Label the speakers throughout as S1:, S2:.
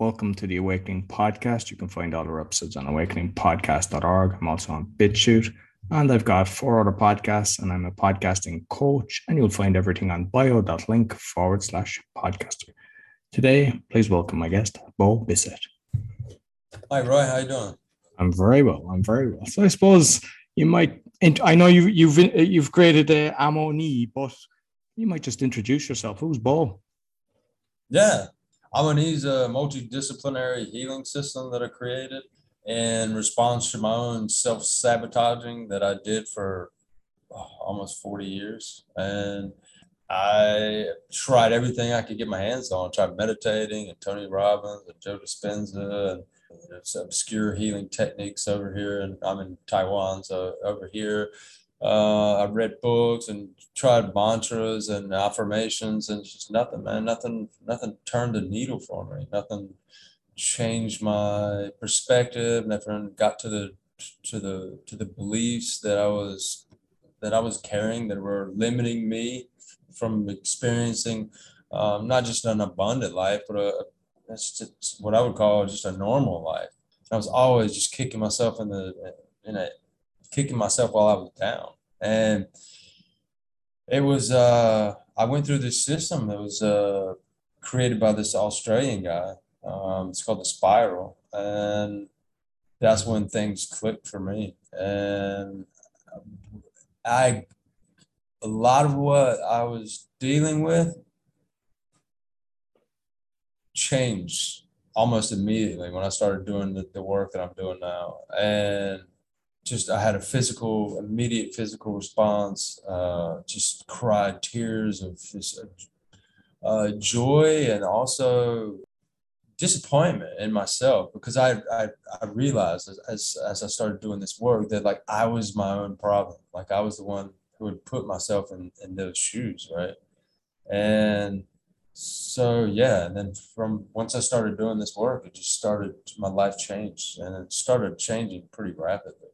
S1: Welcome to the Awakening Podcast. You can find all our episodes on awakeningpodcast.org. I'm also on BitChute, and I've got four other podcasts, and I'm a podcasting coach. And you'll find everything on bio.link forward slash podcaster. Today, please welcome my guest, Bo Bissett.
S2: Hi, Roy. How you doing?
S1: I'm very well. I'm very well. So I suppose you might. I know you've you've you've created uh, a Amoni, but you might just introduce yourself. Who's Bo?
S2: Yeah, Amoni is a multidisciplinary healing system that I created in response to my own self sabotaging that I did for oh, almost 40 years. And I tried everything I could get my hands on. Tried meditating and Tony Robbins and Joe Dispenza and there's obscure healing techniques over here. And I'm in Taiwan, so over here uh, I've read books and tried mantras and affirmations, and just nothing, man. Nothing, nothing turned the needle for me. Nothing changed my perspective. Nothing got to the to the to the beliefs that I was that I was carrying that were limiting me from experiencing um, not just an abundant life, but a that's just what I would call just a normal life. I was always just kicking myself in the in a kicking myself while I was down. And it was, uh, I went through this system that was uh, created by this Australian guy. Um, it's called the Spiral. And that's when things clicked for me. And I, a lot of what I was dealing with changed almost immediately when I started doing the, the work that I'm doing now. And just I had a physical, immediate physical response. Uh, just cried tears of just uh, joy and also disappointment in myself because I I, I realized as, as as I started doing this work that like I was my own problem. Like I was the one who would put myself in in those shoes, right? And so yeah, and then from once I started doing this work, it just started my life changed and it started changing pretty rapidly.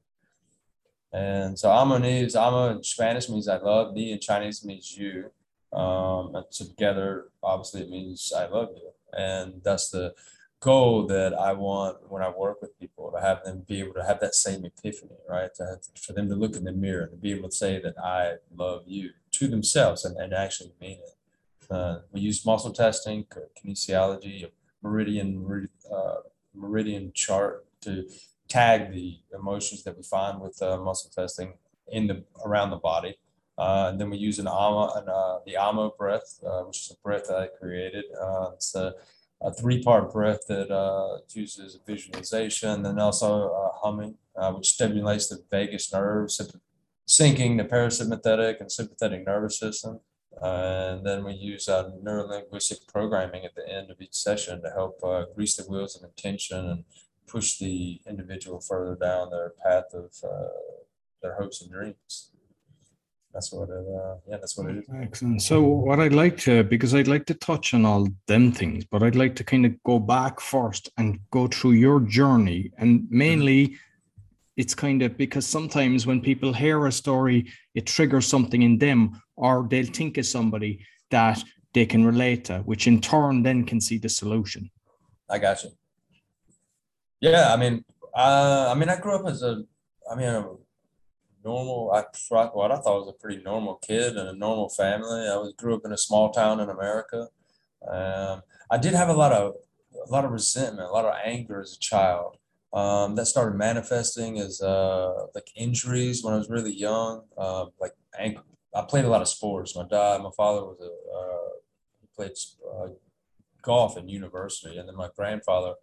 S2: And so amo means amo in Spanish means I love, ni in Chinese means you. Um, and together, obviously, it means I love you. And that's the goal that I want when I work with people to have them be able to have that same epiphany, right? To for them to look in the mirror and be able to say that I love you to themselves and, and actually mean it. Uh, we use muscle testing, kinesiology, meridian uh, meridian chart to tag the emotions that we find with uh, muscle testing in the around the body. Uh, and then we use an AMA, an, uh, the AMO breath, uh, which is a breath that I created. Uh, it's a, a three-part breath that uh, uses visualization and also humming, which stimulates the vagus nerve, syncing the parasympathetic and sympathetic nervous system. and then we use uh, neurolinguistic programming at the end of each session to help grease the wheels of intention and push the individual further down their path of uh, their hopes and dreams. That's what it, uh, yeah, that's what it is.
S1: Excellent. So, what I'd like to, because I'd like to touch on all them things, but I'd like to kind of go back first and go through your journey. And mainly, it's kind of because sometimes when people hear a story, it triggers something in them, or they'll think of somebody that they can relate to, which in turn then can see the solution.
S2: I got you. Yeah, I mean, uh, I mean, I grew up as a, I mean, a normal. I what I thought was a pretty normal kid in a normal family. I was grew up in a small town in America. Um, I did have a lot of a lot of resentment, a lot of anger as a child. Um, that started manifesting as uh, like injuries when I was really young. Uh, like ankle. I played a lot of sports. My dad, my father was a uh, he played uh, golf in university, and then my grandfather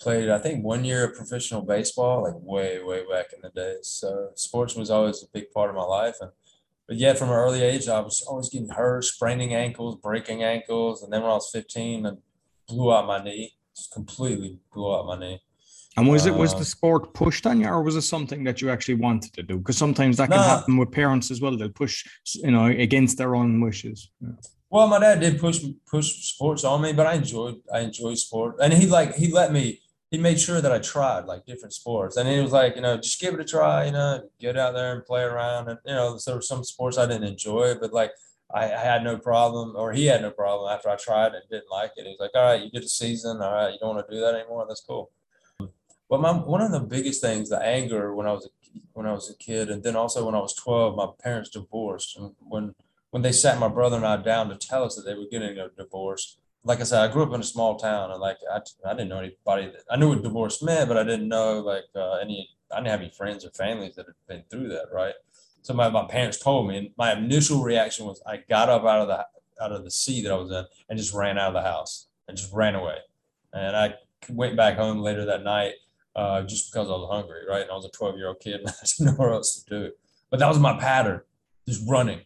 S2: played I think one year of professional baseball, like way way back in the days. So sports was always a big part of my life, and but yet from an early age I was always getting hurt, spraining ankles, breaking ankles, and then when I was 15, I blew out my knee, just completely blew out my knee.
S1: And was it was the uh, sport pushed on you, or was it something that you actually wanted to do? Because sometimes that can nah. happen with parents as well. They'll push, you know, against their own wishes. Yeah.
S2: Well, my dad did push push sports on me, but I enjoyed I enjoyed sport, and he like he let me he made sure that I tried like different sports. And he was like, you know, just give it a try, you know, get out there and play around. And, you know, there were some sports I didn't enjoy, but like I, I, had no problem, or he had no problem after I tried and didn't like it. He's like, "All right, you did a season. All right, you don't want to do that anymore. That's cool." But my one of the biggest things, the anger when I was a, when I was a kid, and then also when I was twelve, my parents divorced, and when when they sat my brother and I down to tell us that they were getting a divorce, like I said, I grew up in a small town, and like I, I didn't know anybody. That, I knew what divorce meant, but I didn't know like uh, any. I didn't have any friends or families that had been through that, right? So my, my parents told me, and my initial reaction was I got up out of the out of the seat that I was in and just ran out of the house and just ran away. And I went back home later that night uh, just because I was hungry, right? And I was a 12 year old kid and I didn't know what else to do. But that was my pattern, just running.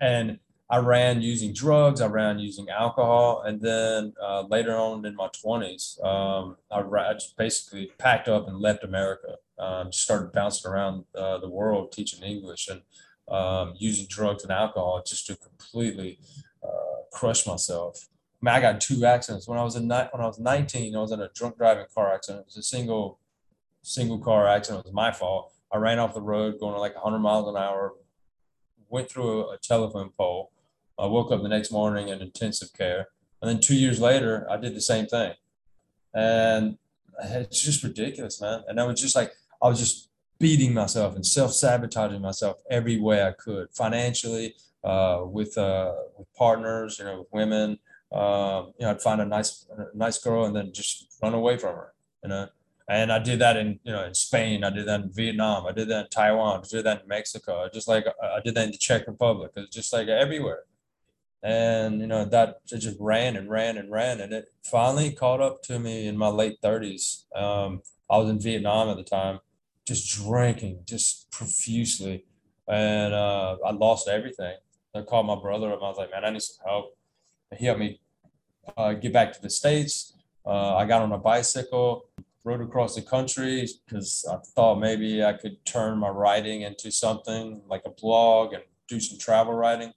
S2: And I ran using drugs, I ran using alcohol. And then uh, later on in my 20s, um, I, I, just basically packed up and left America. Um, started bouncing around uh, the world teaching English and um, using drugs and alcohol just to completely uh, crush myself. I, mean, I got two accidents when I was in when I was 19. I was in a drunk driving car accident. It was a single single car accident. It was my fault. I ran off the road going like 100 miles an hour, went through a telephone pole. I woke up the next morning in intensive care. And then two years later, I did the same thing. And it's just ridiculous, man. And I was just like, I was just beating myself and self sabotaging myself every way I could, financially, uh, with uh, with partners, you know, with women. Um, you know, I'd find a nice nice girl and then just run away from her. You know, and I did that in, you know, in Spain. I did that in Vietnam. I did that in Taiwan. I did that in Mexico. Just like I did that in the Czech Republic. It's just like everywhere. And, you know, that it just ran and ran and ran. And it finally caught up to me in my late 30s. Um, I was in Vietnam at the time, just drinking, just profusely. And uh, I lost everything. I called my brother up. I was like, man, I need some help. He helped me uh, get back to the States. Uh, I got on a bicycle rode across the country because I thought maybe I could turn my writing into something like a blog and do some travel writing.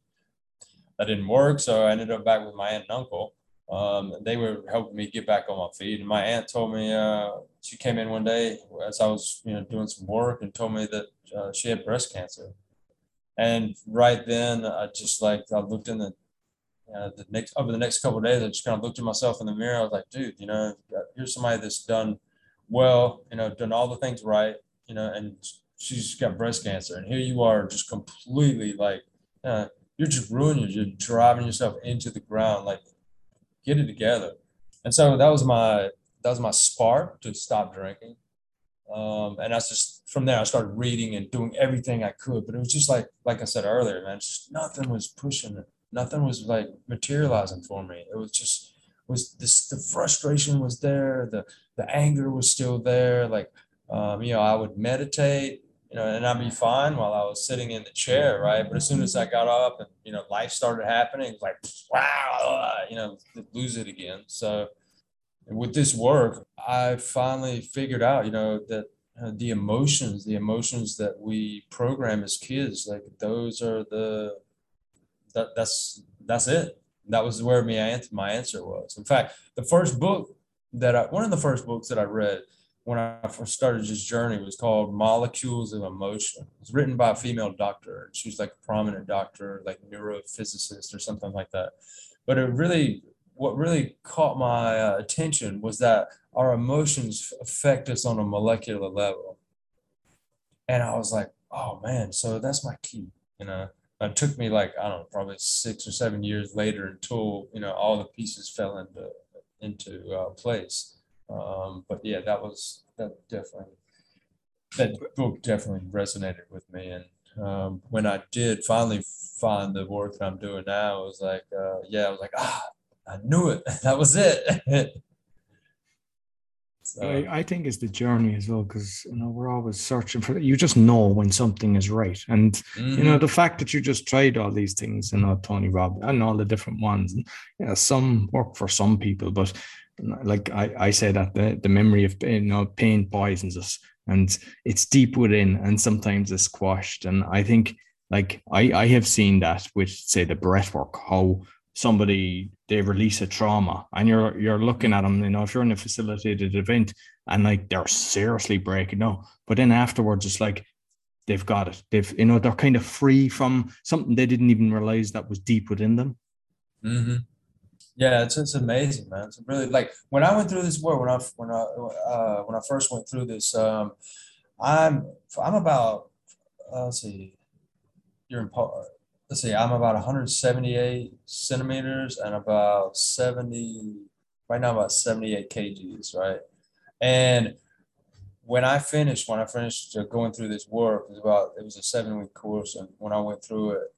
S2: That didn't work, so I ended up back with my aunt and uncle. Um, they were helping me get back on my feet. And my aunt told me uh, she came in one day as I was, you know, doing some work and told me that uh, she had breast cancer. And right then, I just like I looked in the uh, the next over the next couple of days, I just kind of looked at myself in the mirror. I was like, dude, you know, here's somebody that's done well, you know, done all the things right, you know, and she's got breast cancer. And here you are just completely like, uh, you're just ruining, you're driving yourself into the ground. Like, get it together. And so that was my, that was my spark to stop drinking. Um, and that's just from there, I started reading and doing everything I could. But it was just like, like I said earlier, man, just nothing was pushing it. Nothing was like materializing for me. It was just, was this the frustration was there the the anger was still there like um, you know i would meditate you know and i'd be fine while i was sitting in the chair right? But as soon as i got up and you know life started happening it was like wow you know lose it again. So with this work i finally figured out you know that uh, the emotions the emotions that we program as kids like those are the that that's that's it. That was where my answer, my answer was. In fact, the first book that I, one of the first books that I read when I first started this journey was called Molecules of Emotion. It was written by a female doctor. She was like a prominent doctor, like neurophysicist or something like that. But it really, what really caught my uh, attention was that our emotions affect us on a molecular level. And I was like, oh man, so that's my key, you know it took me like I don't know, probably six or seven years later until you know all the pieces fell into into uh, place. Um, but yeah, that was that definitely that book definitely resonated with me. And um, when I did finally find the work that I'm doing now, it was like, uh, yeah, I was like, ah, I knew it. that was it.
S1: So. I, I, think it's the journey as well because you know we're always searching for you just know when something is right and mm-hmm. you know mm-hmm. the fact that you just tried all these things you know Tony Robb and all the different ones and yeah some work for some people but like I, I say that the, the memory of you know pain poisons us and it's deep within and sometimes it's squashed and I think like I I have seen that with say the breath work how somebody they release a trauma and you're you're looking at them you know if you're in a facilitated event and like they're seriously breaking down but then afterwards it's like they've got it. They've, you know, they're kind of free from something they didn't even realize that was deep within them.
S2: Mm-hmm. Yeah, it's it's amazing, man. It's really like when I went through this work when I when I uh, when I first went through this. Um, I'm I'm about uh, let's see, you're in let's see, I'm about 178 centimeters and about 70 right now about 78 kgs, right? And when I finished, when I finished going through this work, it was about it was a seven week course, and when I went through it,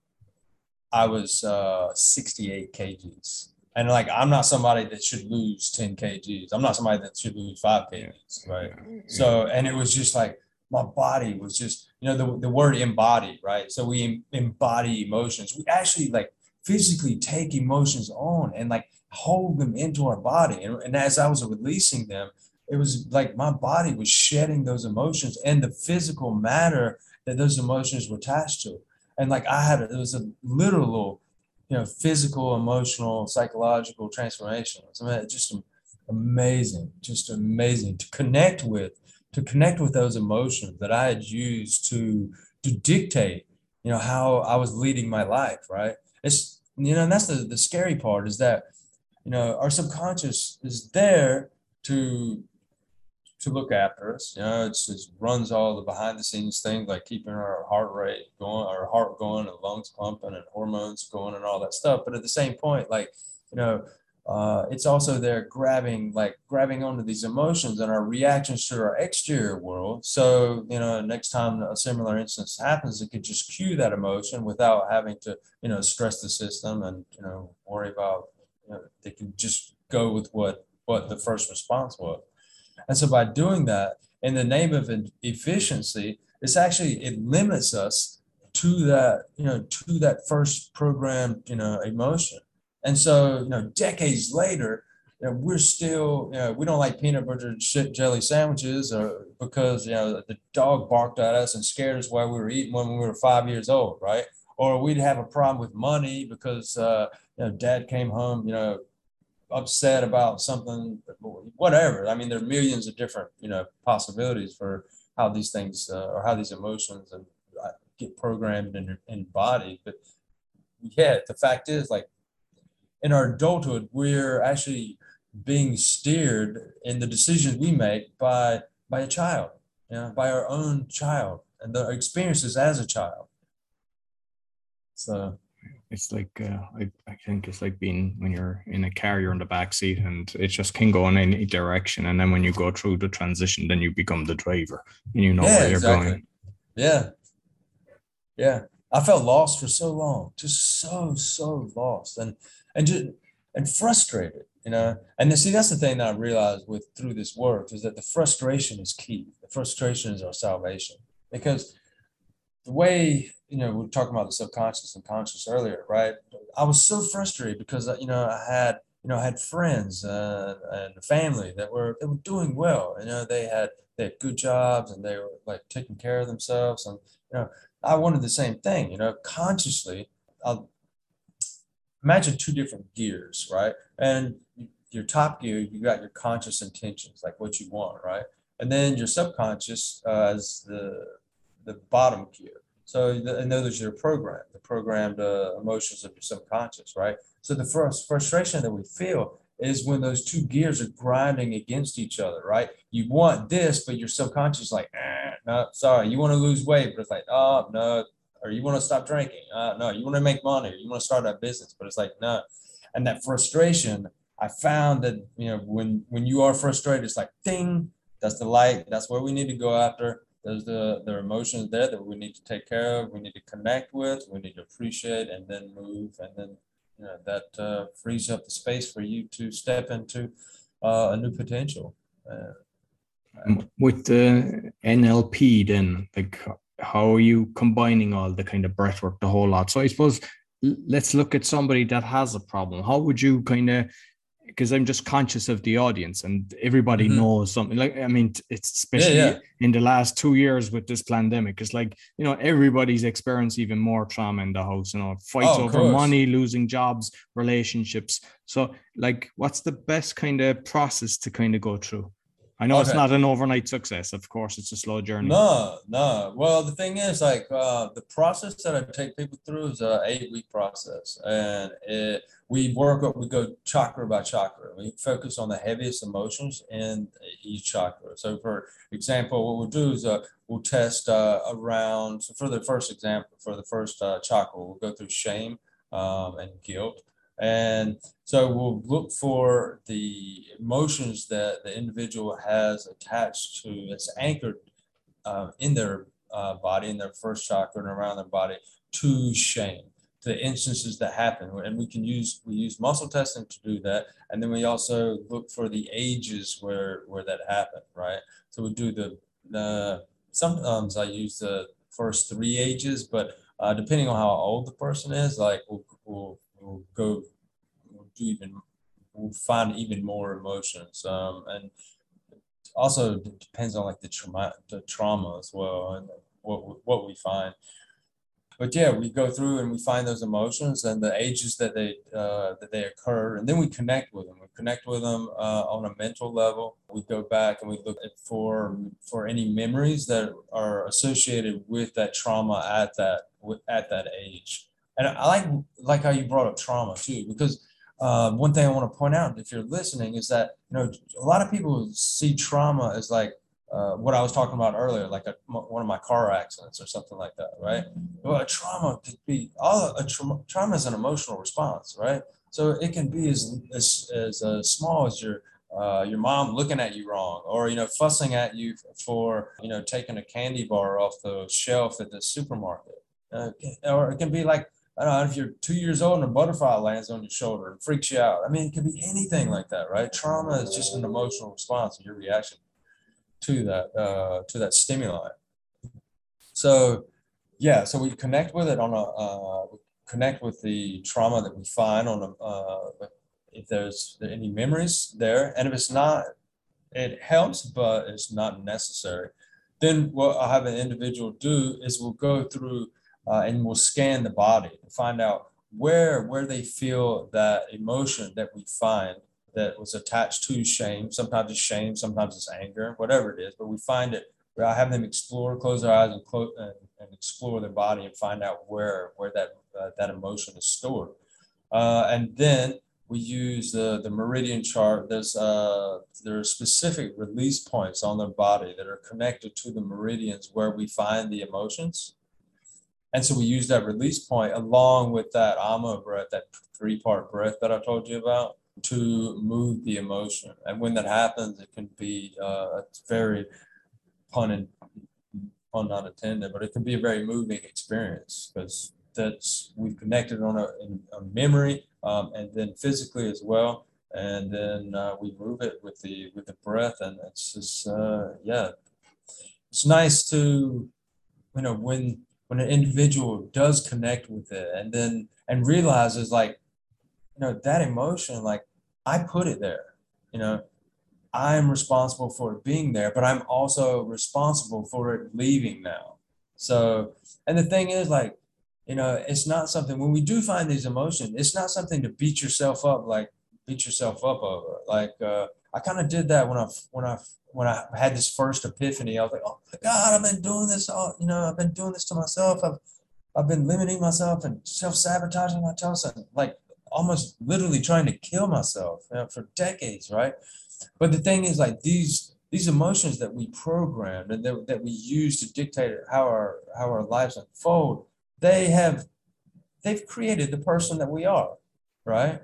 S2: I was uh, 68 kgs. And like, I'm not somebody that should lose 10 kgs. I'm not somebody that should lose five kgs, right? So, and it was just like my body was just, you know, the, the word embody, right? So we embody emotions. We actually like physically take emotions on and like hold them into our body. And, and as I was releasing them, it was like my body was shedding those emotions and the physical matter that those emotions were attached to. And like I had, it was a literal, you know, physical, emotional, psychological transformation. I mean, just amazing, just amazing to connect with, to connect with those emotions that I had used to to dictate, you know, how I was leading my life. Right? It's you know, and that's the the scary part is that, you know, our subconscious is there to to look after us. You know, it's, just runs all the behind the scenes things like keeping our heart rate going, our heart going, and lungs pumping, and hormones going, and all that stuff. But at the same point, like you know, uh, it's also there grabbing like grabbing onto these emotions and our reactions to our exterior world. So you know, next time a similar instance happens, it could just cue that emotion without having to you know stress the system and you know worry about. You know, they can just go with what what the first response was. And so by doing that, in the name of efficiency, it's actually it limits us to that, you know, to that first programmed, you know, emotion. And so, you know, decades later, you know, we're still, you know, we don't like peanut butter and jelly sandwiches or because, you know, the dog barked at us and scared us while we were eating when we were five years old, right? Or we'd have a problem with money because, uh, you know, dad came home, you know, upset about something, whatever. I mean, there are millions of different, you know, possibilities for how these things uh, or how these emotions and uh, get programmed and embodied. But yeah, the fact is, like in our adulthood, we're actually being steered in the decisions we make by by a child, you know, by our own child and the experiences as a child. So
S1: it's like uh, I, I think it's like being when you're in a car you're in the back seat and it just can go in any direction. And then when you go through the transition then you become the driver and you know yeah, where you're exactly. going
S2: yeah. Yeah. I felt lost for so long just so so lost and and just and frustrated you know? And then, see that's the thing that i realized with through this work is that the frustration is key. The frustration is our salvation because the way you know, we are talking about the subconscious and conscious earlier, right? I was so frustrated because you know I had you know I had friends uh, and family that were they were doing well. You know, they had they had good jobs and they were like taking care of themselves, and you know I wanted the same thing. You know, consciously, I'll imagine two different gears, right? And your top gear, you got your conscious intentions, like what you want, right? And then your subconscious uh, as the the bottom gear so and those are your program, the programmed uh, emotions of your subconscious, right? So the first frustration that we feel is when those two gears are grinding against each other, right? You want this, but your subconscious like, eh, no, sorry. You want to lose weight, but it's like, oh no, or you want to stop drinking, uh, no. You want to make money, or you want to start a business, but it's like no. And that frustration, I found that you know when when you are frustrated, it's like ding, that's the light. That's where we need to go after there's the there are emotions there that we need to take care of we need to connect with we need to appreciate and then move and then you know that uh, frees up the space for you to step into uh, a new potential. Uh,
S1: with the nlp then like how are you combining all the kind of breath work the whole lot? So i suppose let's look at somebody that has a problem. How would you kind of because I'm just conscious of the audience and everybody mm-hmm. knows something. Like, I mean, it's especially yeah, yeah. in the last two years with this pandemic, it's like, you know, everybody's experienced even more trauma in the house, you know, fights oh, over money, losing jobs, relationships. So, like, what's the best kind of process to kind of go through? I know it's not an overnight success. Of course, it's a slow journey.
S2: No, no. Well, the thing is, like, uh, the process that I take people through is a eight week process, and it, we work up. We go chakra by chakra. We focus on the heaviest emotions in each chakra. So, for example, what we'll do is uh, we'll test uh, around. So, for the first example, for the first uh, chakra, we'll go through shame um, and guilt, and so we'll look for the emotions that the individual has attached to, it's anchored uh, in their uh, body, in their first chakra and around their body to shame, to the instances that happen. And we can use, we use muscle testing to do that. And then we also look for the ages where, where that happened, right? So we do the, the, sometimes I use the first three ages, but uh, depending on how old the person is, like we'll, we'll, we'll go we'll do even we'll find even more emotions. Um, and also depends on like the trauma the trauma as well and what what we find. But yeah we go through and we find those emotions and the ages that they uh, that they occur and then we connect with them. We connect with them uh, on a mental level. We go back and we look for for any memories that are associated with that trauma at that at that age and I like like how you brought up trauma too, because uh, one thing I want to point out, if you're listening, is that you know a lot of people see trauma as like uh, what I was talking about earlier, like a, one of my car accidents or something like that, right? Well, a trauma could be all a trauma, trauma is an emotional response, right? So it can be as as, as uh, small as your uh, your mom looking at you wrong, or you know fussing at you for you know taking a candy bar off the shelf at the supermarket, uh, or it can be like I don't know if you're two years old and a butterfly lands on your shoulder and freaks you out. I mean, it could be anything like that, right? Trauma is just an emotional response and your reaction to that uh, to that stimuli. So, yeah, so we connect with it on a uh, connect with the trauma that we find on a uh, if there's any memories there, and if it's not, it helps, but it's not necessary. Then what I'll have an individual do is we'll go through uh, and we'll scan the body to find out where where they feel that emotion that we find that was attached to shame. Sometimes it's shame, sometimes it's anger, whatever it is. But we find it. I have them explore, close their eyes, and, close, and, and explore their body and find out where where that uh, that emotion is stored. Uh, and then we use the the meridian chart. There's uh there are specific release points on their body that are connected to the meridians where we find the emotions. And so we use that release point along with that ama breath, that three part breath that I told you about, to move the emotion. And when that happens, it can be uh, very pun and pun not intended, but it can be a very moving experience because that's we've connected on a, a memory um, and then physically as well. And then uh, we move it with the with the breath, and it's just uh, yeah, it's nice to you know when when an individual does connect with it and then and realizes like you know that emotion like i put it there you know? I'm responsible for it being there but i'm also responsible for it leaving now. So and the thing is like you know it's not something when we do find these emotions it's not something to beat yourself up like beat yourself up over like uh, i kind of did that when i when i when I had this first epiphany, I was like, "Oh my God, I've been doing this all, you know, I've been doing this to myself. I've, I've been limiting myself and self-sabotaging myself, and like almost literally trying to kill myself you know, for decades, right? But the thing is, like these these emotions that we programmed and that, that we use to dictate how our how our lives unfold, they have they've created the person that we are, right?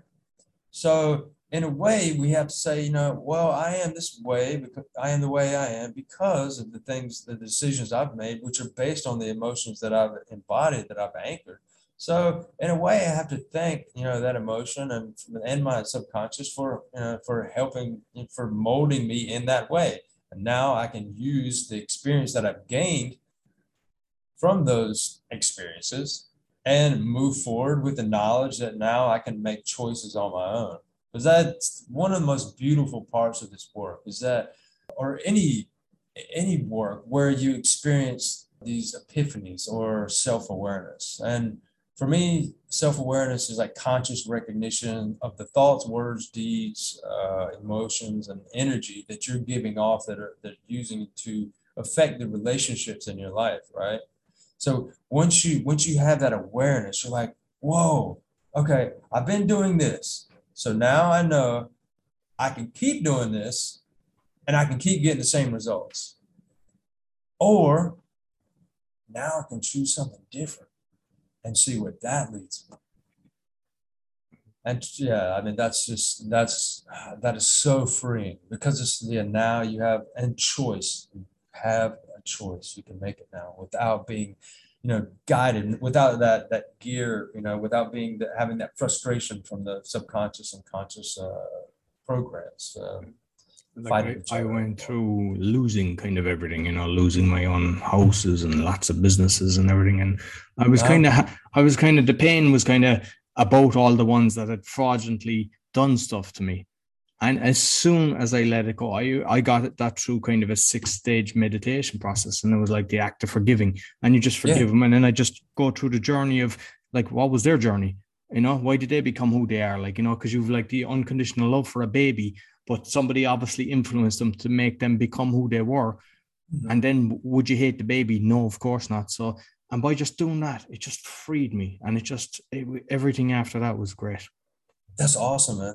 S2: So in a way, we have to say, you know, well, I am this way because I am the way I am because of the things, the decisions I've made, which are based on the emotions that I've embodied, that I've anchored. So in a way, I have to thank, you know, that emotion and and my subconscious for, you know, for helping, for molding me in that way. And now I can use the experience that I've gained from those experiences and move forward with the knowledge that now I can make choices on my own because that's one of the most beautiful parts of this work is that or any any work where you experience these epiphanies or self-awareness and for me, self awareness is like conscious recognition of the thoughts, words, deeds, uh, emotions, and energy that you're giving off that are that are using to affect the relationships in your life, right? So once you once you have that awareness, you're like, whoa, okay, I've been doing this. So now I know I can keep doing this and I can keep getting the same results. Or now I can choose something different and see what that leads me. And yeah, I mean that's just that's that is so freeing because it's yeah now you have and choice you have a choice you can make it now without being you know guided without that that gear you know without being the, having that frustration from the subconscious and conscious uh, programs. Um,
S1: like I, I, went through losing kind of everything, you know, losing my own houses and lots of businesses and everything. And I was kind of, I was kind of, the pain was kind of about all the ones that had fraudulently done stuff to me. And as soon as I let it go, I, I got that through kind of a six stage meditation process. And it was like the act of forgiving. And you just forgive yeah. them. And then I just go through the journey of like, what was their journey? You know, why did they become who they are? Like, you know, because you've like the unconditional love for a baby but somebody obviously influenced them to make them become who they were. Mm-hmm. And then would you hate the baby? No, of course not. So, and by just doing that, it just freed me, and it just it, everything after that was great.
S2: That's awesome, man.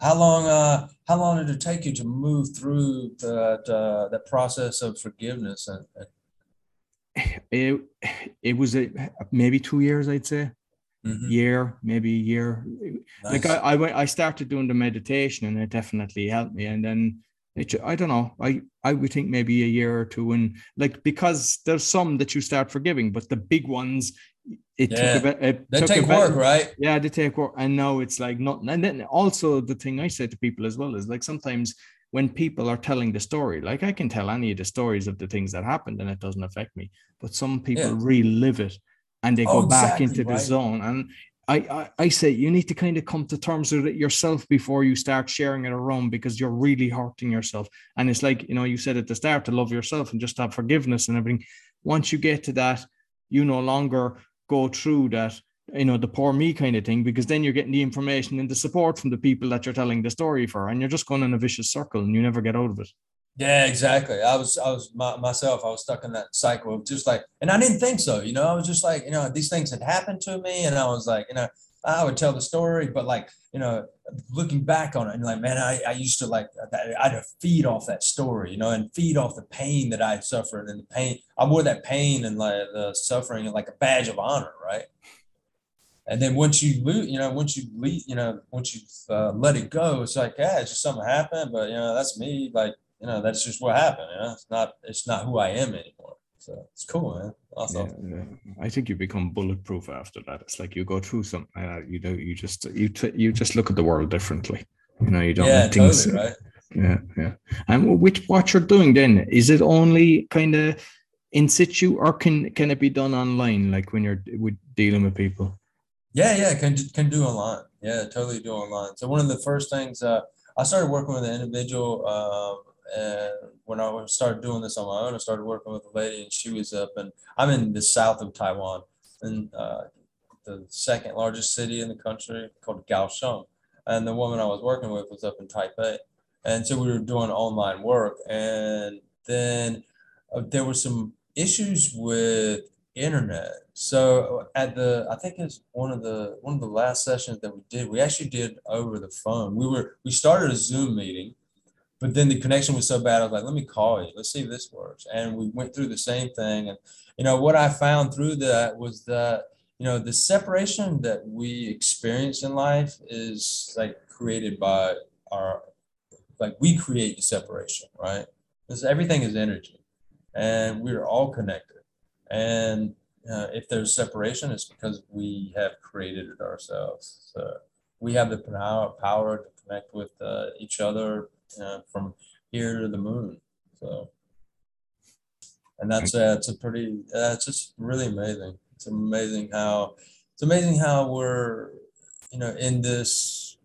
S2: How long? Uh, how long did it take you to move through that uh, that process of forgiveness? And.
S1: It it was a, maybe two years, I'd say mm-hmm. year, maybe a year. Nice. Like I, I went, I started doing the meditation, and it definitely helped me. And then it, I don't know, I I would think maybe a year or two, and like because there's some that you start forgiving, but the big ones, it yeah. took a bit. It
S2: they take work, right?
S1: Yeah, they take work, and now it's like not. And then also the thing I say to people as well is like sometimes when people are telling the story, like I can tell any of the stories of the things that happened and it doesn't affect me, but some people yeah. relive it and they oh, go back into right. the zone. And I, I, I say you need to kind of come to terms with it yourself before you start sharing it around because you're really hurting yourself. And it's like, you know, you said at the start to love yourself and just have forgiveness and everything. Once you get to that, you no longer go through that, you know, the poor me kind of thing, because then you're getting the information and the support from the people that you're telling the story for, and you're just going in a vicious circle and you never get out of it.
S2: Yeah, exactly. I was, I was my, myself. I was stuck in that cycle of just like, and I didn't think so. You know, I was just like, you know, these things had happened to me, and I was like, you know, I would tell the story, but like, you know, looking back on it, and like, man, I, I used to like, I'd feed off that story, you know, and feed off the pain that I suffered, and the pain. I wore that pain and like the suffering like a badge of honor, right? And then once you lose, you know, once you leave, you know, once you uh, let it go, it's like, yeah, it's just something happened, but you know, that's me. Like, you know, that's just what happened. You know, it's not it's not who I am anymore. So it's cool, man. Awesome. Yeah,
S1: yeah. I think you become bulletproof after that. It's like you go through something, uh, you know, you just you t- you just look at the world differently. You know, you don't
S2: yeah, things. Totally, right?
S1: Yeah, yeah. And with what you're doing, then is it only kind of in situ, or can can it be done online, like when you're with dealing with people?
S2: Yeah, yeah, can can do online. Yeah, totally do online. So one of the first things uh, I started working with an individual uh, I started doing this on my own, I started working with a lady, and she was up, and I'm in the south of Taiwan, in uh, the second largest city in the country called Kaohsiung. And the woman I was working with was up in Taipei, and so we were doing online work, and then uh, there were some issues with internet. So at the, I think it's one of the one of the last sessions that we did, we actually did over the phone. We were we started a Zoom meeting but then the connection was so bad. I was like, let me call you. Let's see if this works. And we went through the same thing. And, you know, what I found through that was that, you know, the separation that we experience in life is like created by our, like we create the separation, right? Because everything is energy and we're all connected. And uh, if there's separation, it's because we have created it ourselves. So we have the power, power to connect with uh, each other uh, from here to the moon. So, and that's uh, it's a pretty uh, it's just really amazing. It's amazing how it's amazing how we're you know in this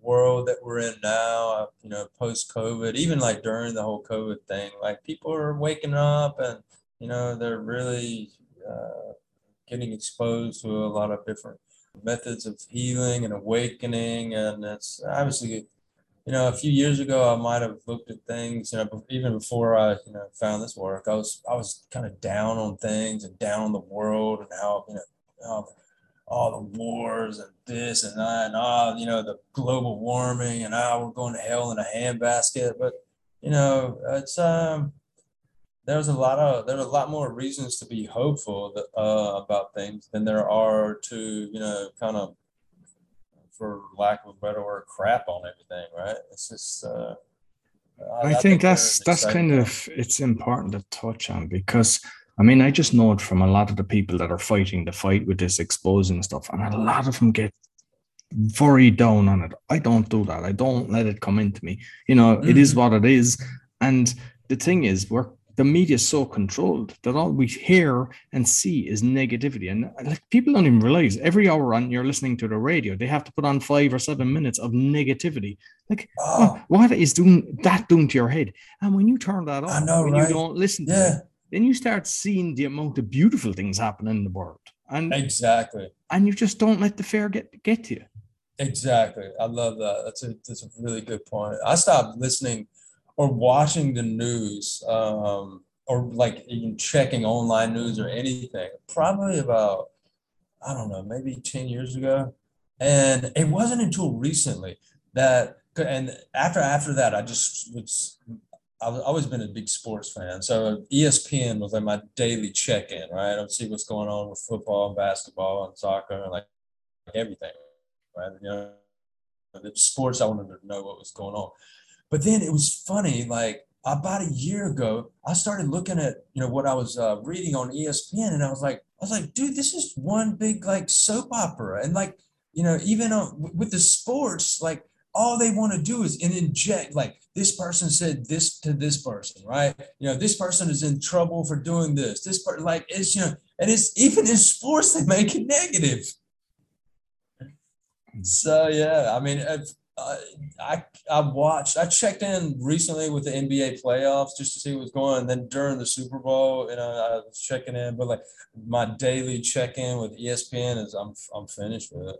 S2: world that we're in now. You know, post COVID, even like during the whole COVID thing, like people are waking up and you know they're really uh, getting exposed to a lot of different methods of healing and awakening. And it's obviously, you know, a few years ago, I might have looked at things, you know, even before I, you know, found this work, I was, I was kind of down on things and down on the world and how, you know, how all the wars and this and that and all, you know, the global warming and oh, we're going to hell in a handbasket. But, you know, it's, um, there's a lot of there are a lot more reasons to be hopeful that, uh, about things than there are to you know kind of for lack of a better word crap on everything right it's just uh,
S1: I, I, think that's that's kind of it's important to touch on because I mean I just know it from a lot of the people that are fighting the fight with this exposing stuff and a lot of them get very down on it. I don't do that. I don't let it come into me. You know, mm. it is mm. what it is. And the thing is, we're the media is so controlled that all we hear and see is negativity. And like people don't even realize every hour on you're listening to the radio, they have to put on five or seven minutes of negativity. Like oh. what is doing that doing to your head? And when you turn that off, I know, when right? you don't listen yeah. to it, then you start seeing the amount of beautiful things happening in the world. And
S2: exactly.
S1: And you just don't let the fear get get to you.
S2: Exactly. I love that. That's a that's a really good point. I stopped listening or watching the news um, or like even checking online news or anything probably about i don't know maybe 10 years ago and it wasn't until recently that and after after that i just was I've always been a big sports fan. So ESPN was like my daily check-in, right? I would see what's going on with football and basketball and soccer and like everything, right? You know, the sports I wanted to know what was going on. But then it was funny, like about a year ago, I started looking at you know what I was uh, reading on ESPN, and I was like, I was like, dude, this is one big like soap opera, and like you know even on, with the sports, like all they want to do is inject like this person said this to this person, right? You know, this person is in trouble for doing this. This part, like it's you know, and it's even in sports they make it negative. So yeah, I mean, uh, I I watched. I checked in recently with the NBA playoffs just to see what was going. And then during the Super Bowl, you know, I was checking in. But like my daily check in with ESPN is I'm I'm finished with it.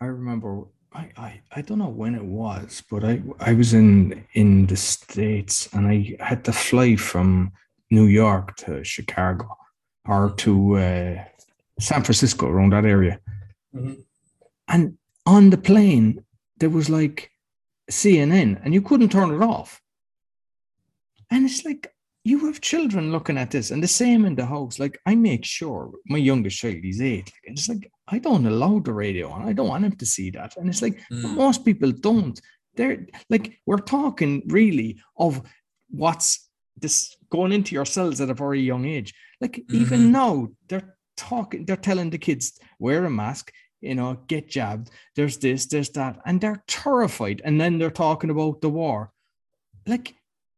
S1: I remember. I, I, I don't know when it was, but I, I was in in the states and I had to fly from New York to Chicago or to uh, San Francisco around that area, mm-hmm. and on the plane, there was like CNN and you couldn't turn it off. And it's like, you have children looking at this, and the same in the house. Like, I make sure my youngest child, he's eight, and it's like, I don't allow the radio on. I don't want him to see that. And it's like, mm. most people don't. They're like, we're talking really of what's this going into your cells at a very young age. Like, mm-hmm. even now, they're talking, they're telling the kids, wear a mask, you know, get jabbed. There's this, there's that. And they're terrified. And then they're talking about the war. Like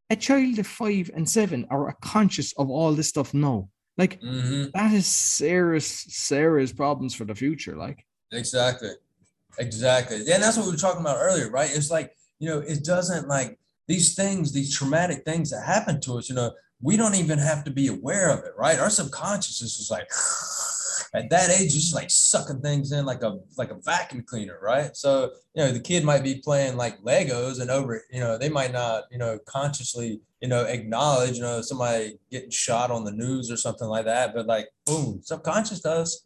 S1: a child of five and seven are conscious of all this stuff now. Like mm-hmm. that is serious, serious problems for the future. Like
S2: exactly. Exactly. Yeah, and that's what we were talking about earlier, right? It's like, you know, it doesn't like these things, these traumatic things that happen to us, you know, we don't even have to be aware of it, right? Our subconscious is just like at that age, just like sucking things in like a like a vacuum cleaner, right? So you know the kid might be playing like Legos, and over you know they might not you know consciously you know acknowledge you know somebody getting shot on the news or something like that, but like boom, subconscious does.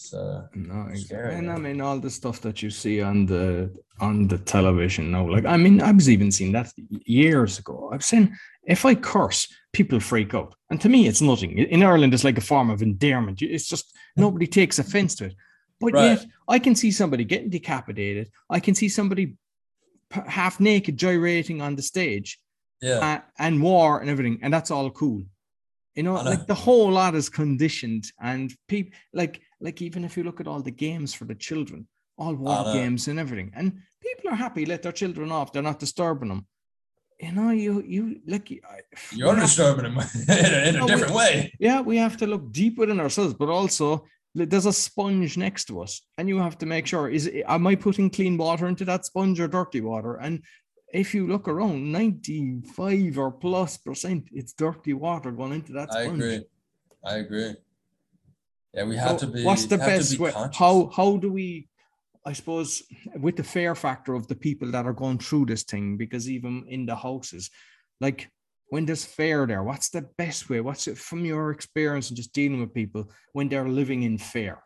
S2: So
S1: no, exactly. And I mean all the stuff that you see on the on the television now. Like I mean, I was even seeing that years ago. I've seen if I curse, people freak out. And to me, it's nothing. In Ireland, it's like a form of endearment. It's just nobody takes offense to it. But right. yet, I can see somebody getting decapitated. I can see somebody half naked gyrating on the stage.
S2: Yeah.
S1: Uh, and war and everything. And that's all cool. You know, know, like the whole lot is conditioned. And people, like, like even if you look at all the games for the children, all war uh-huh. games and everything, and people are happy, let their children off. They're not disturbing them you know, you you like
S2: you're disturbing them in a, in a different
S1: we,
S2: way.
S1: Yeah, we have to look deep within ourselves, but also there's a sponge next to us, and you have to make sure is am I putting clean water into that sponge or dirty water? And if you look around, 95 or plus percent, it's dirty water going into that sponge.
S2: I agree. I agree. Yeah, we have
S1: So
S2: to be.
S1: what's the best way?
S2: conscious.
S1: How how do we? I suppose with the fear factor of the people that are going through this thing, because even in the houses, like when there's fear there, what's the best way? What's it from your experience and just dealing with people when they're living in fear?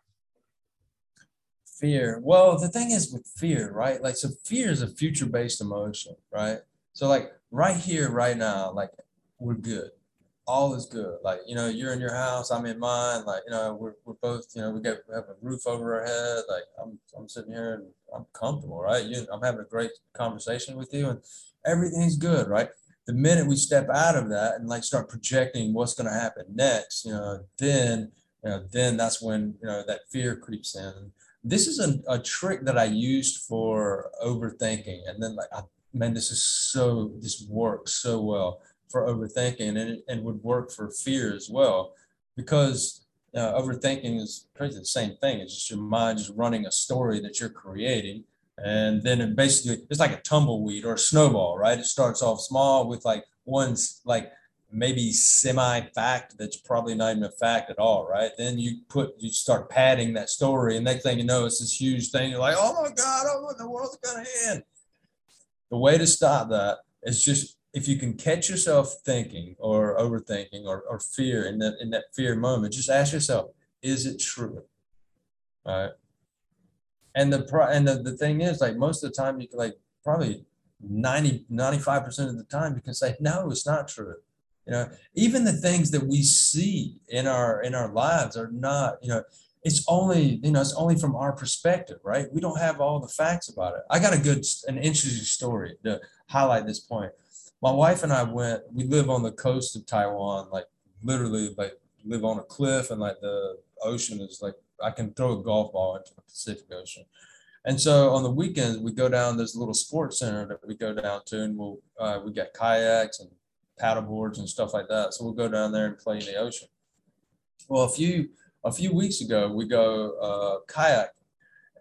S2: Fear. Well, the thing is with fear, right? Like, so fear is a future based emotion, right? So, like, right here, right now, like, we're good. All is good. Like, you know, you're in your house, I'm in mine. Like, you know, we're, we're both, you know, we got we have a roof over our head. Like, I'm, I'm sitting here and I'm comfortable, right? You, I'm having a great conversation with you and everything's good, right? The minute we step out of that and like start projecting what's going to happen next, you know, then, you know, then that's when, you know, that fear creeps in this is a, a trick that I used for overthinking. And then like, I, man, this is so, this works so well for overthinking and it, and would work for fear as well. Because uh, overthinking is pretty the same thing. It's just your mind just running a story that you're creating. And then it basically, it's like a tumbleweed or a snowball, right? It starts off small with like one's like maybe semi fact that's probably not even a fact at all, right? Then you put you start padding that story, and next thing you know, it's this huge thing. You're like, oh my god, oh the world's gonna end. The way to stop that is just if you can catch yourself thinking or overthinking or, or fear in that in that fear moment, just ask yourself, is it true? Right. And the and the, the thing is, like most of the time, you can like probably 90, 95% of the time, you can say, no, it's not true you know even the things that we see in our in our lives are not you know it's only you know it's only from our perspective right we don't have all the facts about it i got a good an interesting story to highlight this point my wife and i went we live on the coast of taiwan like literally like live on a cliff and like the ocean is like i can throw a golf ball into the pacific ocean and so on the weekends we go down there's a little sports center that we go down to and we'll uh, we got kayaks and paddle boards and stuff like that. So we'll go down there and play in the ocean. Well, a few a few weeks ago, we go uh, kayak,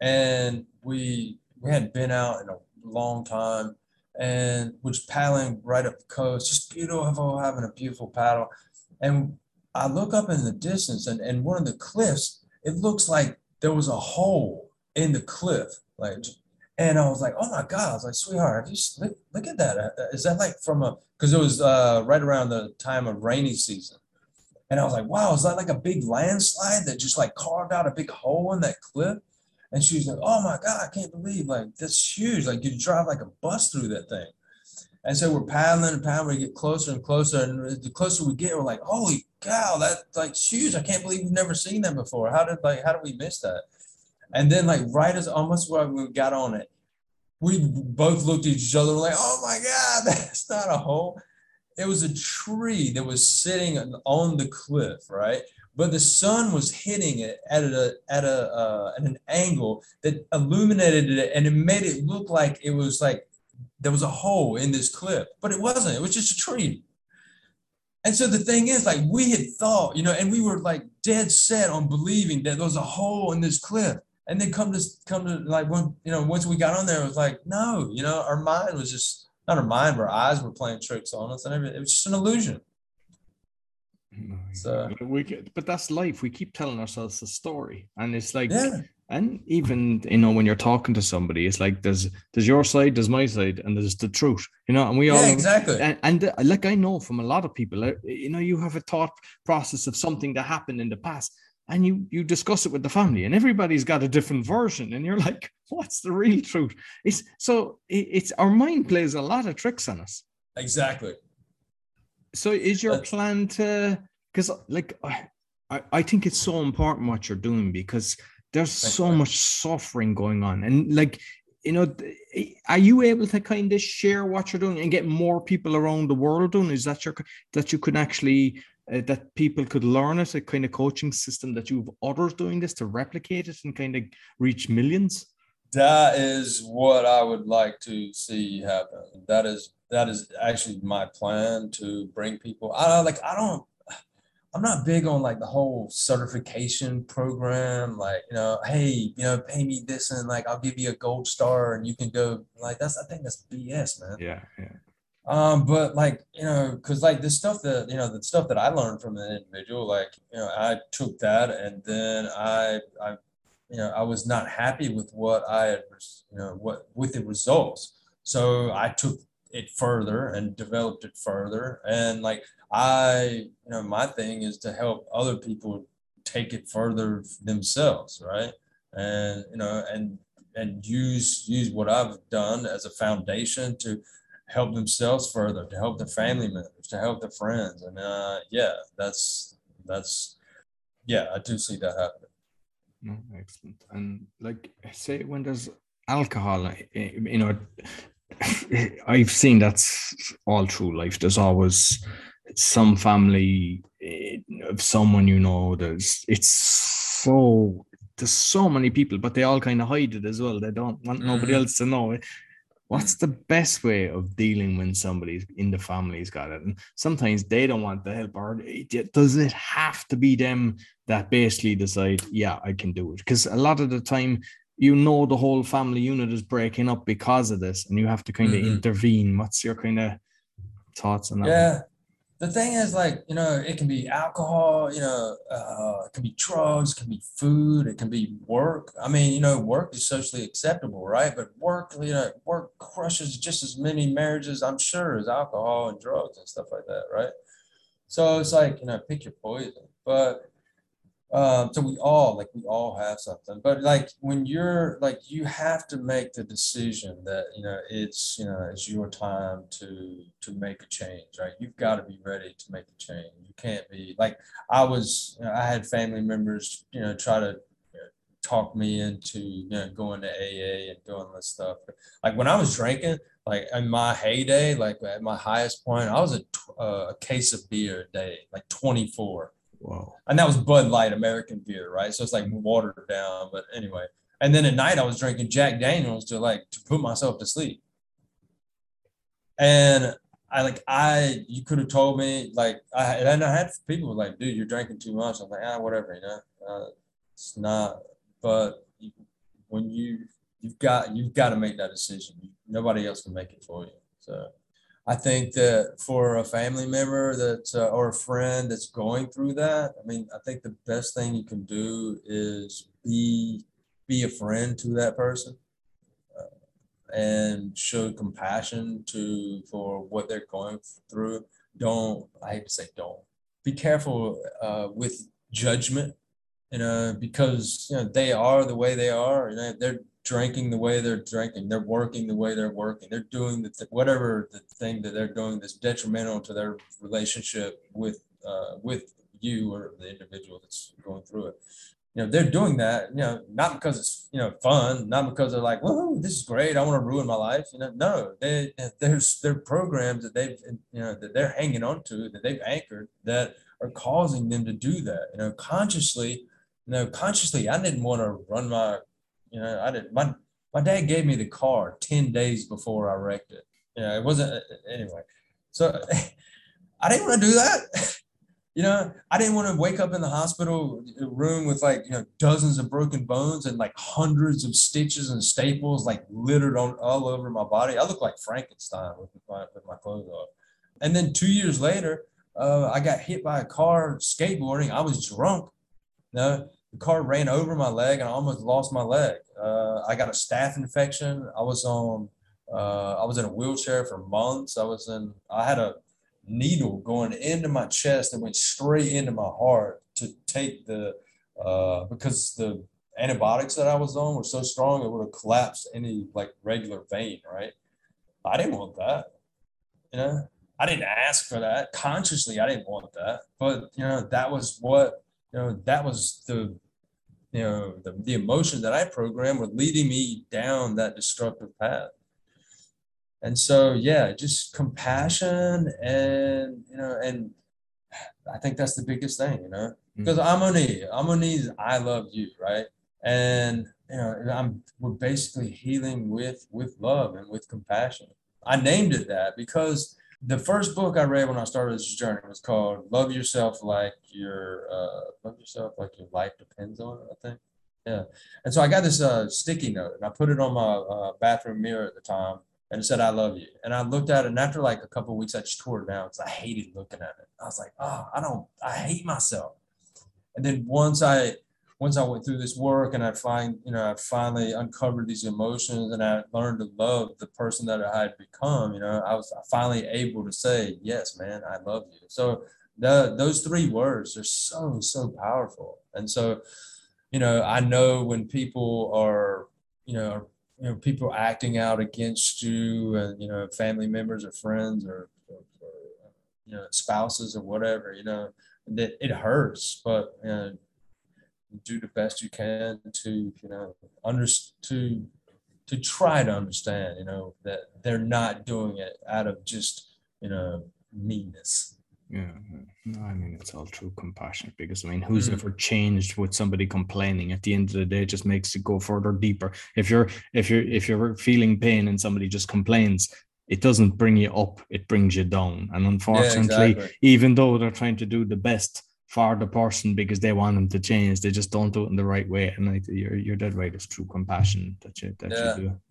S2: and we we hadn't been out in a long time, and just paddling right up the coast, just beautiful, having a beautiful paddle. And I look up in the distance, and and one of the cliffs, it looks like there was a hole in the cliff, like and I was like, oh my God. I was like, sweetheart, have you look, look at that? Uh, that like from a, because it was uh, right around the time of rainy season. And I was like, wow, is that like a big landslide that just like carved out a big hole in that cliff? And she was like, oh my God, I can't believe like that's huge. Like you drive like a bus through that thing. And so we're paddling and paddling, we get closer and closer. And the closer we get, we're like, holy cow, that's like huge. I can't believe we've never seen that before. How did like, how did we miss that? And then like right as almost where we got on it, we both looked at each other like, oh my God, that's not a hole. It was a tree that was sitting on the cliff, right? But the sun was hitting it at a at a uh, at an angle that illuminated it, and it made it look like it was like there was a hole in this cliff, but it wasn't. It was just a tree. And so the thing is, like we had thought, you know, and we were like dead set on believing that there was a hole in this cliff and then come to come to like when you know once we got on there it was like no you know our mind was just not our mind our eyes were playing tricks on us and it was just an illusion so
S1: we but that's life. We keep telling ourselves a story. And it's like
S2: yeah.
S1: and even you know when you're talking to somebody it's like there's there's your side there's my side and there's the truth you know and we all
S2: exactly.
S1: and, and uh, like i know from a lot of people uh, you know you have a thought process of something that happened in the past and you you discuss it with the family and everybody's got a different version and you're like what's the real truth? It's so it, it's our mind plays a lot of tricks on us.
S2: Exactly
S1: so is your plan to because like I, I think it's so important what you're doing because there's so much suffering going on. And like you know are you able to kind of share what you're doing and get more people around the world doing is that your that you could actually uh, that people could learn it a kind of coaching system that you have others doing this to replicate it and kind of reach millions
S2: that is what i would like to see happen. That is that is actually my plan to bring people. I like i don't i'm not big on like the whole certification program like you know hey you know pay me this and like i'll give you a gold star and you can go like that's i think that's bs man.
S1: Yeah yeah.
S2: Um, but like, you know, cause like the stuff that, you know, the stuff that I learned from an individual, like, you know, I took that and then I, I, you know, I was not happy with what I had, you know, what with the results. So I took it further and developed it further. And like, I, you know, my thing is to help other people take it further themselves. Right. And, you know, and, and use, use what I've done as a foundation to, help themselves further, to help their family members, to help their friends. And uh, yeah, that's that's yeah, I do see that happening.
S1: No, excellent. And like say when there's alcohol, eh, you know, I've seen that's all through life. There's always some family eh, of someone you know. There's it's so there's so many people, but they all kind of hide it as well. They don't want nobody mm-hmm. else to know it what's the best way of dealing when somebody's in the family's got it? And sometimes they don't want the help or does it have to be them that basically decide yeah i can do it? Because a lot of the time you know the whole family unit is breaking up because of this and you have to kind of mm-hmm. intervene. What's your kind of thoughts on that
S2: yeah the thing is like you know it can be alcohol you know uh, it can be drugs it can be food it can be work. I mean you know work is socially acceptable right? But work you know work crushes just as many marriages i'm sure as alcohol and drugs and stuff like that right? So it's like you know pick your poison. But um, so we all like we all have something, but like when you're like you have to make the decision that you know it's you know it's your time to to make a change, right? You've got to be ready to make a change. You can't be like I was. You know, I had family members, you know, try to talk me into you know going to AA and doing this stuff. Like when I was drinking, like in my heyday, like at my highest point, I was a, uh, a case of beer a day, like 24
S1: Wow.
S2: And that was Bud Light American beer, right? So it's like watered down. But anyway. And then at night I was drinking Jack Daniels to like to put myself to sleep. And I like I you could have told me like I and I had people like, dude, you're drinking too much. I'm like, ah, whatever, you know. Uh, it's not, but when you you've got you've got to make that decision. Nobody else can make it for you. So I think that for a family member that uh, or a friend that's going through that, I mean, I think the best thing you can do is be be a friend to that person uh, and show compassion to for what they're going through. Don't I hate to say don't be careful uh, with judgment, you know, because you know they are the way they are. You know, they're drinking the way they're drinking, they're working the way they're working, they're doing the th- whatever the thing that they're doing that's detrimental to their relationship with uh, with you or the individual that's going through it. You know, they're doing that, you know, not because it's you know fun, not because they're like, "Whoa, this is great! I want to ruin my life." You know, no, they there's there programs that they've you know that they're hanging on to that they've anchored that are causing them to do that. You know, consciously, you know, consciously, I didn't want to run my you know, I didn't. My my dad gave me the car ten days before I wrecked it. You know, it wasn't uh, uh, anyway. So I didn't want to do that. you know, I didn't want to wake up in the hospital room with like you know dozens of broken bones and like hundreds of stitches and staples like littered on all over my body. I looked like Frankenstein with my with my clothes off. And then two years later, uh, I got hit by a car skateboarding. I was drunk. no, the car ran over my leg and I almost lost my leg. Uh, I got a staph infection. I was on, uh, I was in a wheelchair for months. I was in, I had a needle going into my chest that went straight into my heart to take the, uh, because the antibiotics that I was on were so strong, it would have collapsed any like regular vein, right? I didn't want that. You know, I didn't ask for that consciously. I didn't want that, but you know, that was what you know, that was the, you know, the, the emotion that I programmed were leading me down that destructive path. And so, yeah, just compassion and, you know, and I think that's the biggest thing, you know, because mm-hmm. Amoni, Amoni is I love you, right? And, you know, I'm, we're basically healing with, with love and with compassion. I named it that because the first book I read when I started this journey was called "Love Yourself Like Your uh, Love Yourself Like Your Life Depends on It." I think, yeah. And so I got this uh, sticky note and I put it on my uh, bathroom mirror at the time, and it said, I love you. And I looked at it, and after like a couple weeks, I just tore it down because I hated looking at it. I was like, oh, I don't, I hate myself. And then once I, once I went through this work and I find, you know, I finally uncovered these emotions and I learned to love the person that I had become, you know, I was finally able to say, yes, man, I love you. So the, those three words are so, so powerful. And so, you know, I know when people are, you know, you know, people acting out against you and, you know, family members or friends or, or, or you know, spouses or whatever, you know, that it hurts, but, you know, do the best you can to, you know, under, to, to try to understand, you know, that they're not doing it out of just, you know, meanness.
S1: Yeah, no, I mean it's all true compassion because I mean, who's mm. ever changed with somebody complaining? At the end of the day, it just makes it go further deeper. If you're if you're if you're feeling pain and somebody just complains, it doesn't bring you up; it brings you down. And unfortunately, yeah, exactly. even though they're trying to do the best for the person because they want them to change, they just don't do it in the right way. And like you're you're dead right. It's true compassion that you that yeah. you do.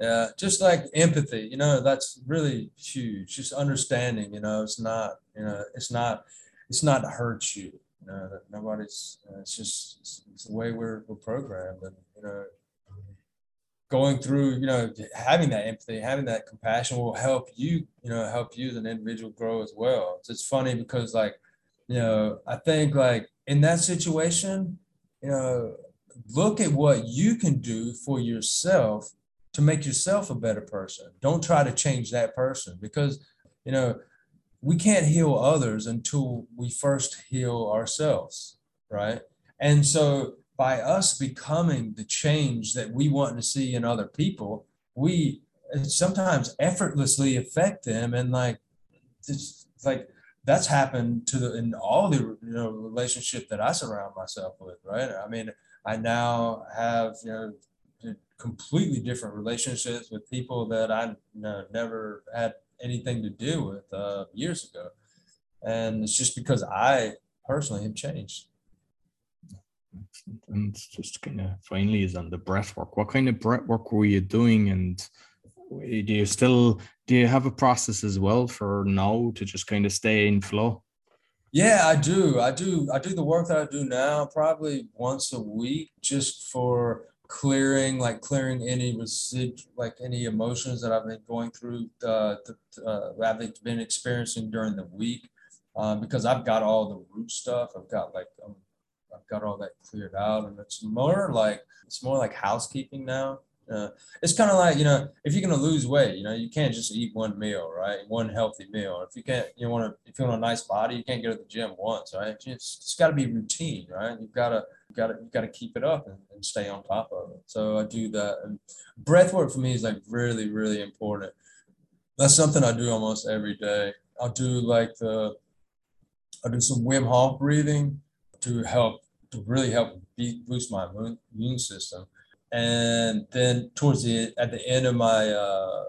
S2: Yeah, just like empathy, you know, that's really huge. Just understanding, you know, it's not, you know, it's not, it's not to hurt you. You know, nobody's. it's just it's, it's, the way we're we're programmed, and you know, going through, you know, having that empathy, having that compassion will help you, you know, help you as an individual grow as well. So it's funny because, like, you know, I think like in that situation, you know, look at what you can do for yourself to make yourself a better person. Don't try to change that person because, you know, we can't heal others until we first heal ourselves, right? And so by us becoming the change that we want to see in other people, we sometimes effortlessly affect them and like it's like that's happened to the in all the you know relationship that I surround myself with, right? I mean, I now have you know completely different relationships with people that I you know, never had anything to do with uh, years ago. And it's just because I personally have changed.
S1: And just kind of finally is on the breath work. What kind of breath work were you doing? And do you still do you have a process as well for now to just kind of stay in flow?
S2: Yeah, I do. I do. I do the work that I do now probably once a week just for clearing, like clearing any resid, like any emotions that I've been going through, uh, the, uh, I've been experiencing during the week, um, because I've got all the root stuff. I've got like, um, I've got all that cleared out, and it's more like it's more like housekeeping now. Uh, it's kind of like you know, if you're gonna lose weight, you know, you can't just eat one meal, right? One healthy meal. If you can't, you want to, if you want a nice body, you can't go to the gym once, right? It's, it's got to be routine, right? You've got to, got to, you got to keep it up and, and stay on top of it. So I do that, and breath work for me is like really, really important. That's something I do almost every day. I'll do like the, I'll do some Wim Hof breathing to help to really help boost my immune system and then towards the at the end of my uh,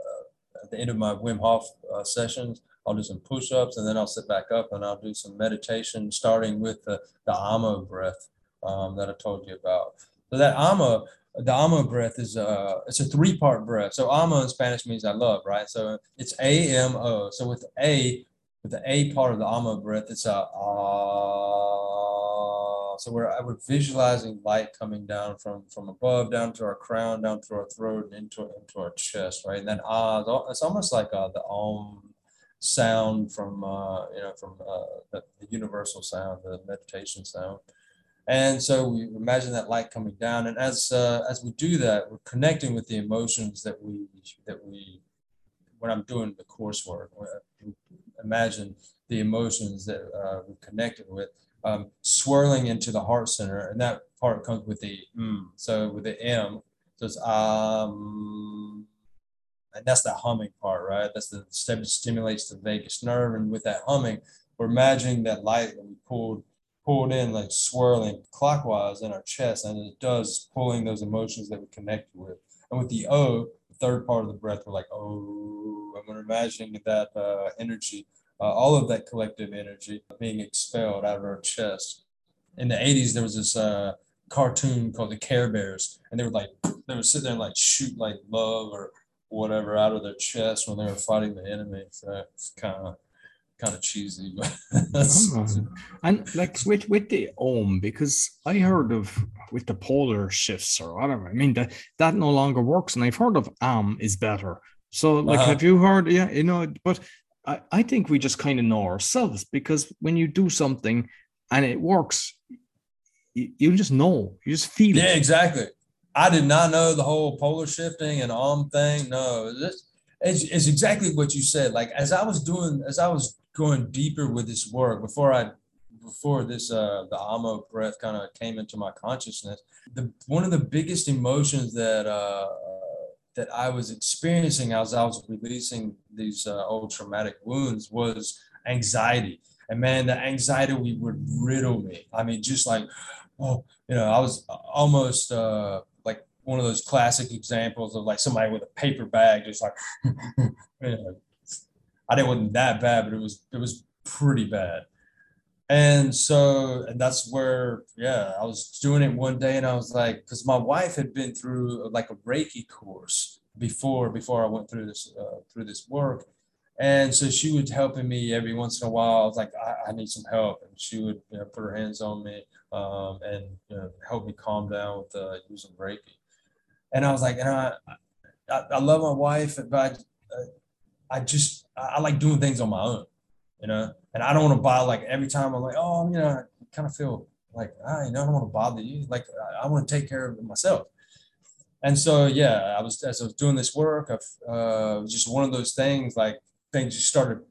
S2: at the end of my Wim Hof uh, sessions, I'll do some push-ups, and then I'll sit back up and I'll do some meditation, starting with the the Amo breath um, that I told you about. So that Amo, the Amo breath is a uh, it's a three-part breath. So Amo in Spanish means I love, right? So it's A M O. So with A, with the A part of the Amo breath, it's a ah so we're, we're visualizing light coming down from, from above, down to our crown, down to our throat, and into, into our chest, right? And then ah, it's almost like uh, the om sound from, uh, you know, from uh, the, the universal sound, the meditation sound. And so we imagine that light coming down, and as uh, as we do that, we're connecting with the emotions that we that we when I'm doing the coursework. Imagine the emotions that uh, we're connected with, um, swirling into the heart center, and that part comes with the mm. So with the M, so it's um, and that's the humming part, right? That's the step that stimulates the vagus nerve, and with that humming, we're imagining that light that we pulled pulled in like swirling clockwise in our chest, and it does pulling those emotions that we connect with. And with the O, the third part of the breath, we're like, oh, and we're imagining that uh, energy uh, all of that collective energy being expelled out of our chest. In the 80s, there was this uh, cartoon called the Care Bears, and they were like, they would sit there and like shoot like love or whatever out of their chest when they were fighting the enemy. So it's kind of kind of cheesy, but that's,
S1: and like with with the ohm, because I heard of with the polar shifts or whatever. I mean that that no longer works, and I've heard of am is better. So like,
S2: Uh-huh.
S1: have you heard? Yeah, you know, but I I think we just kind of know ourselves because when you do something and it works, you, you just know, you just feel
S2: yeah,
S1: it.
S2: exactly. I did not know the whole polar shifting and arm thing. No, this it's, it's exactly what you said. Like as I was doing, as I was going deeper with this work before I before this uh the amo breath kind of came into my consciousness the one of the biggest emotions that uh that i was experiencing as i was releasing these uh, old traumatic wounds was anxiety. And man the anxiety would riddle me. I mean just like oh you know i was almost uh like one of those classic examples of like somebody with a paper bag just like you know i didn't wasn't that bad but it was it was pretty bad and so, and that's where, yeah, I was doing it one day and I was like, because my wife had been through like a Reiki course before, before I went through this, uh, through this work. And so she was helping me every once in a while. I was like, I, I need some help. And she would you know, put her hands on me um, and you know, help me calm down with uh, using Reiki. And I was like, and I, I, I love my wife, but I, I just, I like doing things on my own, you know? And I don't want to buy like every time I'm like, oh, you know, I kind of feel like, ah, you know, I don't want to bother you. Like, I, I want to take care of myself. And so, yeah, I was, as I was doing this work, of uh, just one of those things, like things just started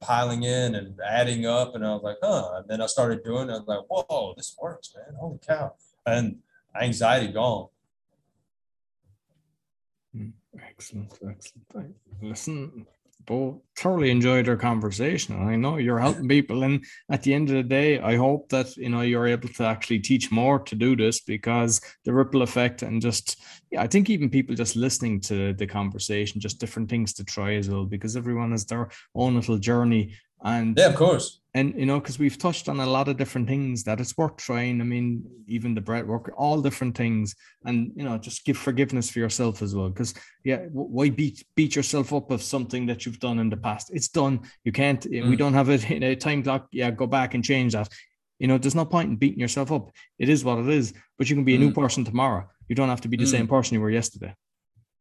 S2: piling in and adding up. And I was like, huh. And then I started doing it. I was like, whoa, this works, man. Holy cow. And anxiety gone.
S1: Excellent, excellent. Listen, both thoroughly enjoyed our conversation. I know you're helping people. And at the end of the day, I hope that you know you're able to actually teach more to do this because the ripple effect and just yeah, I think even people just listening to the conversation, just different things to try as well, because everyone has their own little journey. And
S2: Yeah, of course.
S1: And you know because we've touched on a lot of different things that it's worth trying. I mean even the breath work all different things. And you know just give forgiveness for yourself as well. Because yeah why beat beat yourself up of something that you've done in the past? It's done. You can't we
S2: Mm.
S1: don't have it in a time clock. Yeah go back and change that. You know there's no point in beating yourself up. It is what it is. But you can be a new person tomorrow. You don't have to be the
S2: Mm.
S1: same person you were yesterday.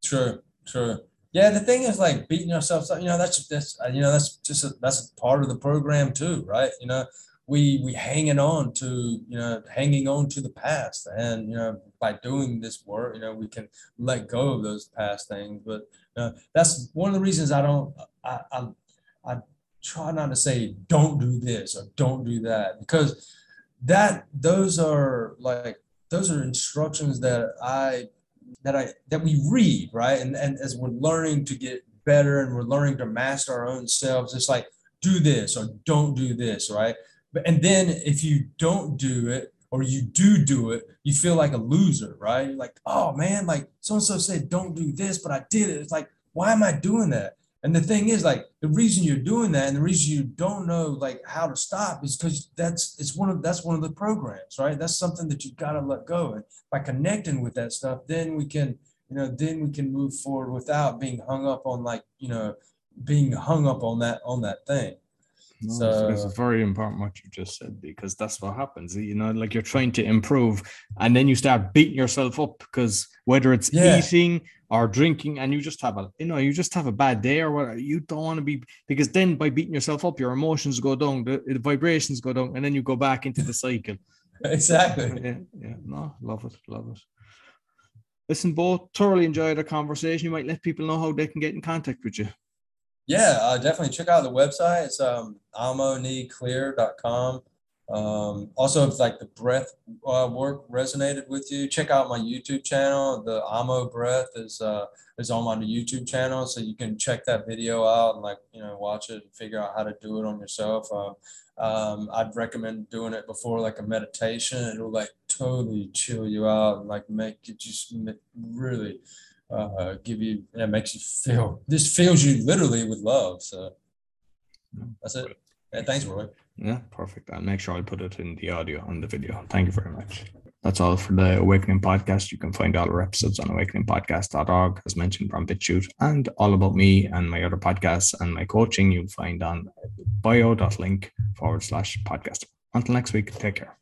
S2: True, true. Yeah, the thing is like beating yourself up, you know, that's that's uh, you know, that's just a, that's part of the program too, right? You know, we we hanging on to, you know, hanging on to the past. And you know, by doing this work, you know, we can let go of those past things. But uh, that's one of the reasons I don't I, I I try not to say don't do this or don't do that because that those are like those are instructions that I that I that we read, right? And and as we're learning to get better and we're learning to master our own selves, it's like do this or don't do this, right? But and then if you don't do it or you do do it, you feel like a loser, right? You're like, oh man, like so and so said don't do this, but I did it. It's like, why am I doing that? And the thing is, like, the reason you're doing that and the reason you don't know like how to stop is because that's it's one of that's one of the programs, right? That's something that you've gotta let go. And by connecting with that stuff, then we can, you know, then we can move forward without being hung up on like, you know, being hung up on that on that thing.
S1: No,
S2: So-
S1: it's, it's very important what you just said because that's what happens. You know, like you're trying to improve, and then you start beating yourself up because whether it's
S2: Yeah.
S1: eating or drinking, and you just have a, you know, you just have a bad day or whatever. You don't want to be because then by beating yourself up, your emotions go down, the, the vibrations go down, and then you go back into the cycle.
S2: Exactly.
S1: yeah, yeah, no, love it, love it. Listen, both thoroughly enjoyed our conversation. You might let people know how they can get in contact with you.
S2: Yeah, uh, definitely check out the website. It's um, amoneclear.com. Um, also, if like the breath uh, work resonated with you, check out my YouTube channel. The Amo Breath is uh, is on my YouTube channel, so you can check that video out and like you know watch it and figure out how to do it on yourself. Uh, um, I'd recommend doing it before like a meditation. It'll like totally chill you out and like make it just really uh, give you and it makes you feel this fills you literally with love. So that's it. Yeah, thanks, Roy.
S1: Yeah, perfect. I'll make sure I put it in the audio on the video. Thank you very much. that's all for the Awakening Podcast. You can find all our episodes on awakeningpodcast.org, as mentioned from BitChute, and all about me and my other podcasts and my coaching you'll find on bio.link forward slash podcast. Until next week, take care.